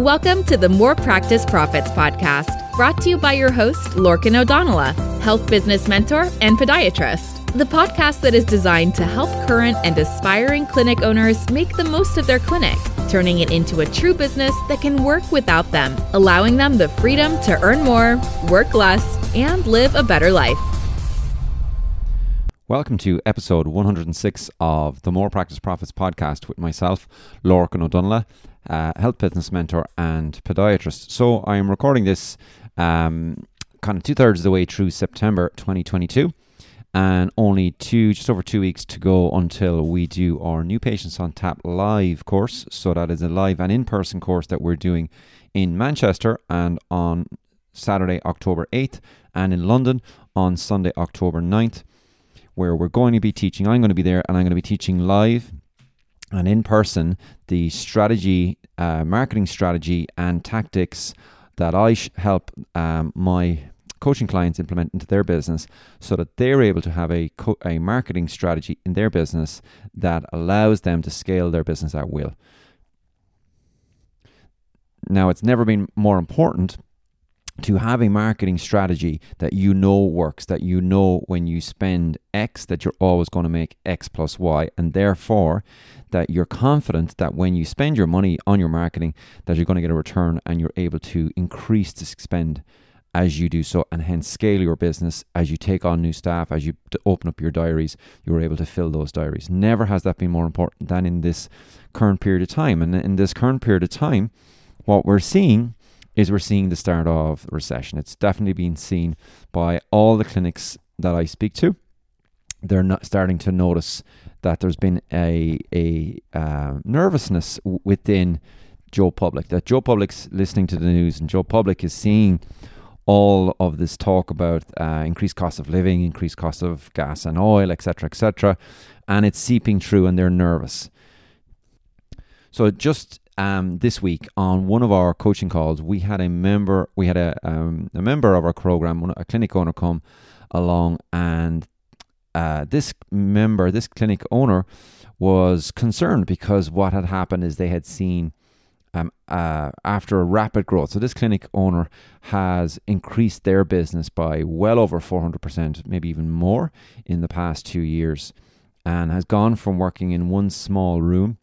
Welcome to the More Practice Profits podcast, brought to you by your host, Lorcan O'Donnell, health business mentor and podiatrist. The podcast that is designed to help current and aspiring clinic owners make the most of their clinic, turning it into a true business that can work without them, allowing them the freedom to earn more, work less, and live a better life. Welcome to episode 106 of the More Practice Profits podcast with myself, Lorcan O'Donnell, uh, health business mentor and podiatrist. So I am recording this um, kind of two thirds of the way through September 2022, and only two, just over two weeks to go until we do our new Patients on Tap live course. So that is a live and in person course that we're doing in Manchester and on Saturday, October 8th, and in London on Sunday, October 9th where we're going to be teaching. I'm going to be there and I'm going to be teaching live and in person the strategy, uh, marketing strategy, and tactics that I sh- help um, my coaching clients implement into their business so that they're able to have a, co- a marketing strategy in their business that allows them to scale their business at will. Now, it's never been more important to have a marketing strategy that you know works, that you know when you spend X, that you're always going to make X plus Y, and therefore that you're confident that when you spend your money on your marketing, that you're going to get a return and you're able to increase the spend as you do so, and hence scale your business as you take on new staff, as you open up your diaries, you're able to fill those diaries. Never has that been more important than in this current period of time. And in this current period of time, what we're seeing is we're seeing the start of recession. It's definitely being seen by all the clinics that I speak to. They're not starting to notice that there's been a a uh, nervousness within Joe Public. That Joe Public's listening to the news, and Joe Public is seeing all of this talk about uh, increased cost of living, increased cost of gas and oil, etc., etc., and it's seeping through, and they're nervous. So just um, this week on one of our coaching calls, we had a member, we had a, um, a member of our program, a clinic owner, come along, and uh, this member, this clinic owner, was concerned because what had happened is they had seen um, uh, after a rapid growth. So this clinic owner has increased their business by well over 400%, maybe even more in the past two years, and has gone from working in one small room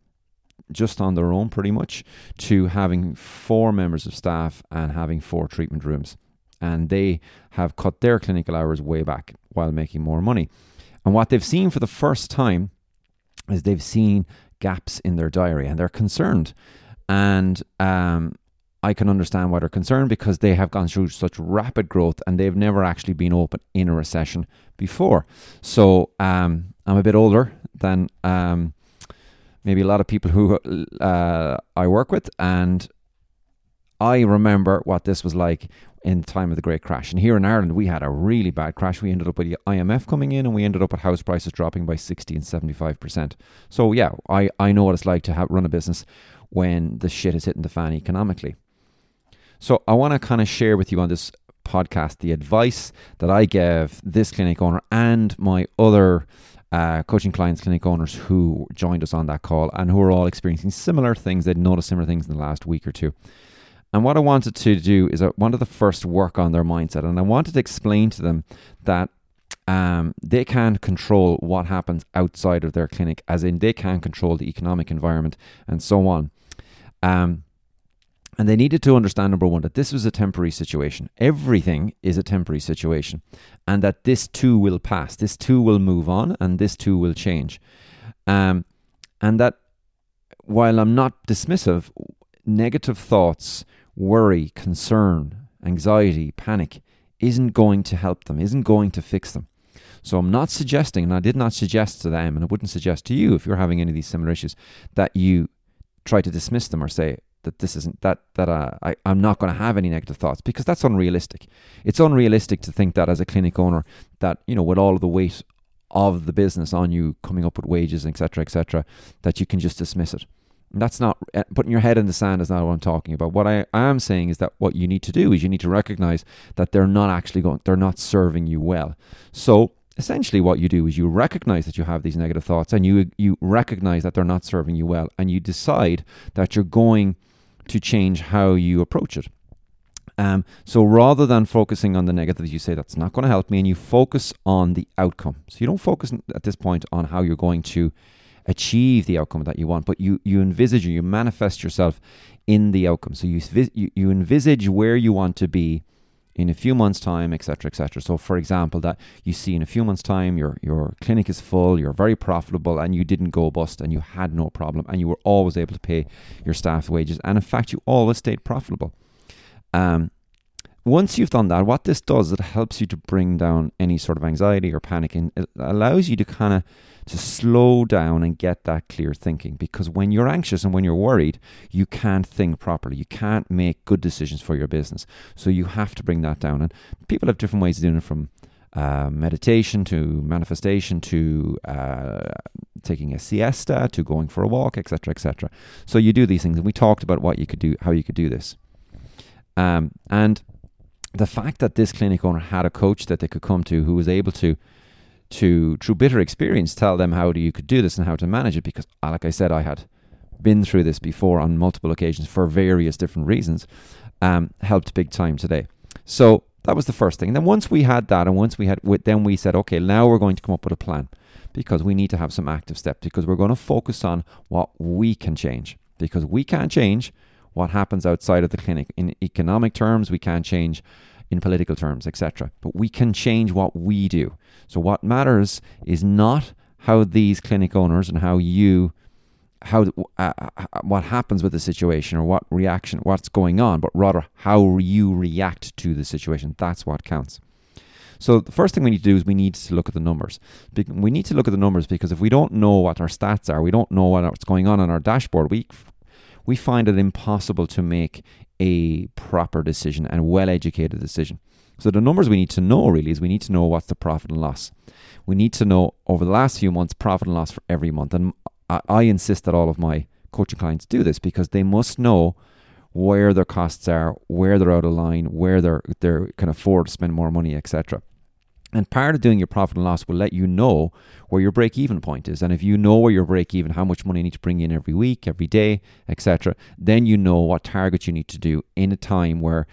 just on their own pretty much to having four members of staff and having four treatment rooms. And they have cut their clinical hours way back while making more money. And what they've seen for the first time is they've seen gaps in their diary and they're concerned. And um, I can understand why they're concerned because they have gone through such rapid growth and they've never actually been open in a recession before. So um, I'm a bit older than um, maybe a lot of people who uh, I work with, and I remember what this was like in the time of the Great Crash. And here in Ireland, we had a really bad crash. We ended up with the IMF coming in, and we ended up with house prices dropping by sixty and seventy-five percent. So yeah, I I know what it's like to have, run a business when the shit is hitting the fan economically. So I want to kind of share with you on this podcast the advice that I gave this clinic owner and my other uh, coaching clients, clinic owners who joined us on that call and who are all experiencing similar things. They'd noticed similar things in the last week or two. And what I wanted to do is I wanted to first work on their mindset and I wanted to explain to them that um, they can't control what happens outside of their clinic, as in they can't control the economic environment and so on. Um, and they needed to understand number one, that this was a temporary situation. Everything is a temporary situation. And that this too will pass. This too will move on and this too will change. Um, and that while I'm not dismissive, negative thoughts, worry, concern, anxiety, panic isn't going to help them, isn't going to fix them. So I'm not suggesting, and I did not suggest to them, and I wouldn't suggest to you if you're having any of these similar issues, that you try to dismiss them or say, that this isn't that that uh, I I'm not going to have any negative thoughts because that's unrealistic. It's unrealistic to think that as a clinic owner that you know with all of the weight of the business on you coming up with wages etc etc that you can just dismiss it. And that's not uh, putting your head in the sand is not what I'm talking about. What I, I am saying is that what you need to do is you need to recognize that they're not actually going they're not serving you well. So essentially what you do is you recognize that you have these negative thoughts and you you recognize that they're not serving you well and you decide that you're going to change how you approach it. Um, so rather than focusing on the negatives, you say that's not going to help me, and you focus on the outcome. So you don't focus at this point on how you're going to achieve the outcome that you want, but you you envisage or you manifest yourself in the outcome. So you you, you envisage where you want to be in a few months' time, etc., etc. So, for example, that you see in a few months' time, your your clinic is full, you're very profitable, and you didn't go bust, and you had no problem, and you were always able to pay your staff wages, and in fact, you always stayed profitable. Um, once you've done that, what this does, it helps you to bring down any sort of anxiety or panic, and it allows you to kind of to slow down and get that clear thinking. Because when you're anxious and when you're worried, you can't think properly. You can't make good decisions for your business. So you have to bring that down. And people have different ways of doing it from uh, meditation to manifestation to uh, taking a siesta to going for a walk, etc., etc. So you do these things, and we talked about what you could do, how you could do this. Um, and the fact that this clinic owner had a coach that they could come to who was able to to through bitter experience tell them how you could do this and how to manage it because uh, like I said I had been through this before on multiple occasions for various different reasons um, helped big time today. So that was the first thing. And then once we had that and once we had then we said okay now we're going to come up with a plan because we need to have some active steps because we're going to focus on what we can change because we can't change what happens outside of the clinic. In economic terms, we can't change in political terms, etc. But we can change what we do. So what matters is not how these clinic owners and how you how uh, uh, what happens with the situation or what reaction what's going on but rather how you react to the situation that's what counts so the first thing we need to do is we need to look at the numbers. We need to look at the numbers because if we don't know what our stats are, we don't know what's going on on our dashboard, we we find it impossible to make a proper decision and well educated decision. So the numbers we need to know really is we need to know what's the profit and loss. We need to know over the last few months profit and loss for every month. And I, I insist that all of my coaching clients do this because they must know where their costs are, where they're out of line, where they're they can afford to spend more money, etc. And part of doing your profit and loss will let you know where your break even point is. And if you know where your break even, how much money you need to bring in every week, every day, etc., then you know what targets you need to do in a time where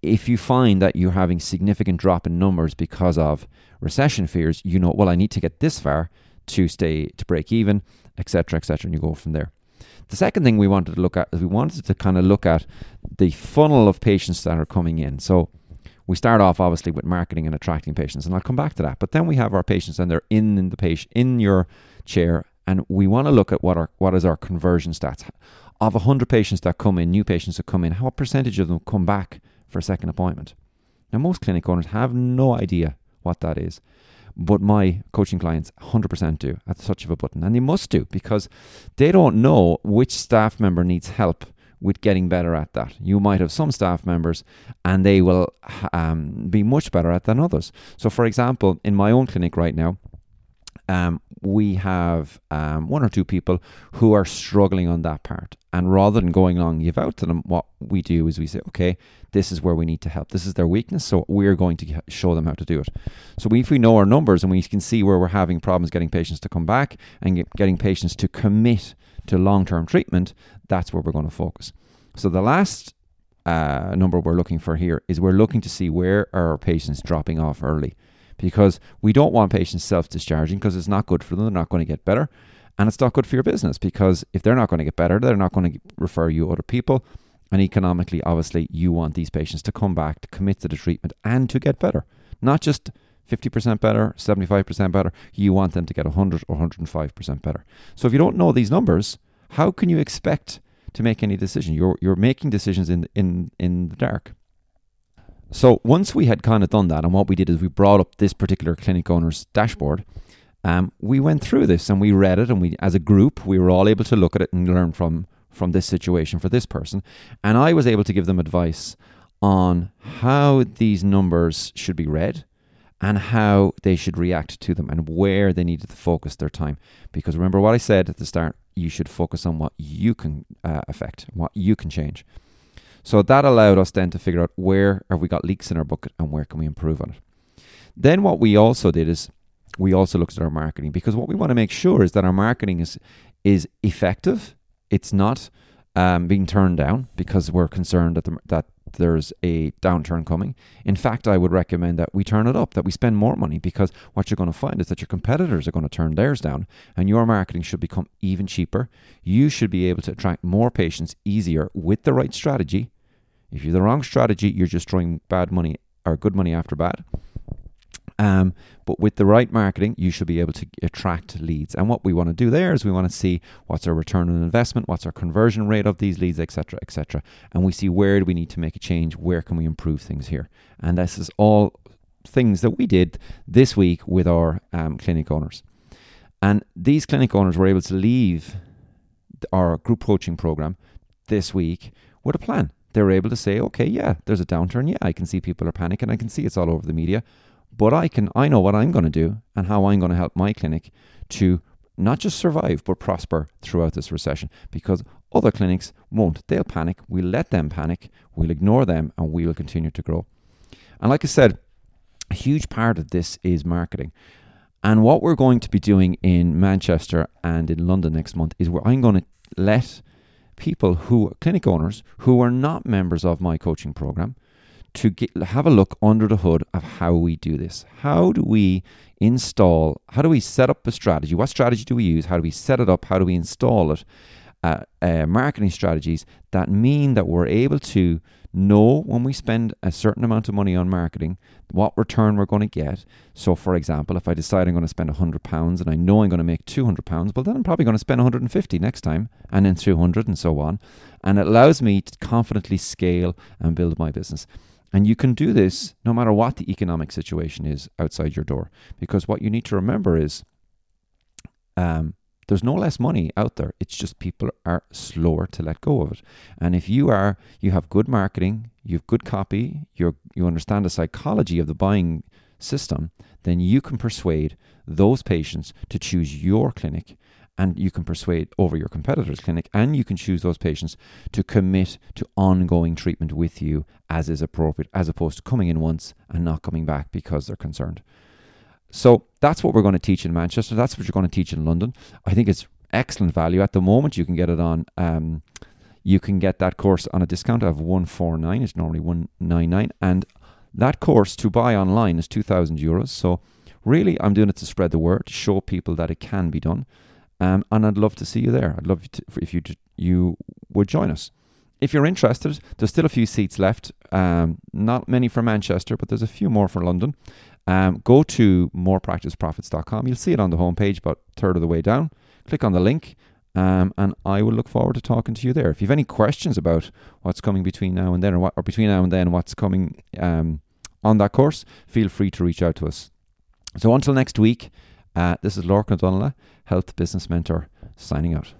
if you find that you're having significant drop in numbers because of recession fears, you know, well, I need to get this far to stay to break even, etc., etc., and you go from there. The second thing we wanted to look at is we wanted to kind of look at the funnel of patients that are coming in. So we start off obviously with marketing and attracting patients, and I'll come back to that. But then we have our patients, and they're in, in the patient in your chair, and we want to look at what our what is our conversion stats of hundred patients that come in, new patients that come in. How a percentage of them come back for a second appointment? Now, most clinic owners have no idea what that is, but my coaching clients 100% do at the touch of a button, and they must do because they don't know which staff member needs help with getting better at that. You might have some staff members and they will um, be much better at than others. So, for example, in my own clinic right now, um, we have um, one or two people who are struggling on that part. And rather than going on, give out to them, what we do is we say, okay, this is where we need to help. This is their weakness. So we're going to show them how to do it. So if we know our numbers and we can see where we're having problems getting patients to come back and get, getting patients to commit to long term treatment, that's where we're going to focus. So the last uh, number we're looking for here is we're looking to see where are our patients dropping off early because we don't want patients self discharging because it's not good for them. They're not going to get better. And it's not good for your business because if they're not going to get better, they're not going to refer you other people. And economically, obviously, you want these patients to come back, to commit to the treatment, and to get better. Not just 50% better, 75% better. You want them to get 100 or 105% better. So if you don't know these numbers, how can you expect to make any decision? You're, you're making decisions in, in, in the dark. So once we had kind of done that, and what we did is we brought up this particular clinic owner's dashboard. Um, we went through this and we read it, and we, as a group, we were all able to look at it and learn from from this situation for this person. And I was able to give them advice on how these numbers should be read, and how they should react to them and where they needed to focus their time. Because remember what I said at the start, you should focus on what you can uh, affect, what you can change. So that allowed us then to figure out where have we got leaks in our bucket and where can we improve on it. Then what we also did is we also looked at our marketing because what we want to make sure is that our marketing is is effective. It's not um, being turned down because we're concerned that the, that there's a downturn coming. In fact, I would recommend that we turn it up, that we spend more money because what you're going to find is that your competitors are going to turn theirs down and your marketing should become even cheaper. You should be able to attract more patients easier with the right strategy. If you're the wrong strategy, you're just throwing bad money or good money after bad. Um, but with the right marketing, you should be able to attract leads. And what we want to do there is we want to see what's our return on investment, what's our conversion rate of these leads, etc., etc. And we see where do we need to make a change, where can we improve things here. And this is all things that we did this week with our um, clinic owners. And these clinic owners were able to leave our group coaching program this week with a plan. They were able to say, okay, yeah, there's a downturn. Yeah, I can see people are panicking. I can see it's all over the media. But I can I know what I'm going to do and how I'm going to help my clinic to not just survive but prosper throughout this recession because other clinics won't. They'll panic. We'll let them panic. We'll ignore them and we will continue to grow. And like I said, a huge part of this is marketing. And what we're going to be doing in Manchester and in London next month is where I'm going to let people who are clinic owners who are not members of my coaching program to get, have a look under the hood of how we do this. How do we install, how do we set up a strategy? What strategy do we use? How do we set it up? How do we install it? Uh, uh, marketing strategies that mean that we're able to know when we spend a certain amount of money on marketing what return we're going to get. So, for example, if I decide I'm going to spend £100 and I know I'm going to make £200, well, then I'm probably going to spend 150 next time and then 200 and so on. And it allows me to confidently scale and build my business. And you can do this no matter what the economic situation is outside your door. Because what you need to remember is um, there's no less money out there. It's just people are slower to let go of it. And if you are, you have good marketing, you have good copy, you you understand the psychology of the buying system, then you can persuade those patients to choose your clinic and you can persuade over your competitor's clinic and you can choose those patients to commit to ongoing treatment with you as is appropriate as opposed to coming in once and not coming back because they're concerned. So that's what we're going to teach in manchester. That's what you're going to teach in london. I think it's excellent value. At the moment you can get it on um, you can get that course on a discount of 149 it's normally 199 and that course to buy online is 2000 euros. So really i'm doing it to spread the word to show people that it can be done um, and I'd love to see you there. I'd love to, if you you would join us. If you're interested, there's still a few seats left. Um, not many for Manchester, but there's a few more for London. Um, go to morepracticeprofits.com. You'll see it on the homepage, about third of the way down. Click on the link, um, and I will look forward to talking to you there. If you have any questions about what's coming between now and then, or, what, or between now and then, what's coming um, on that course, feel free to reach out to us. So until next week, uh, this is Lorcan O'Donnell, Health Business Mentor, signing out.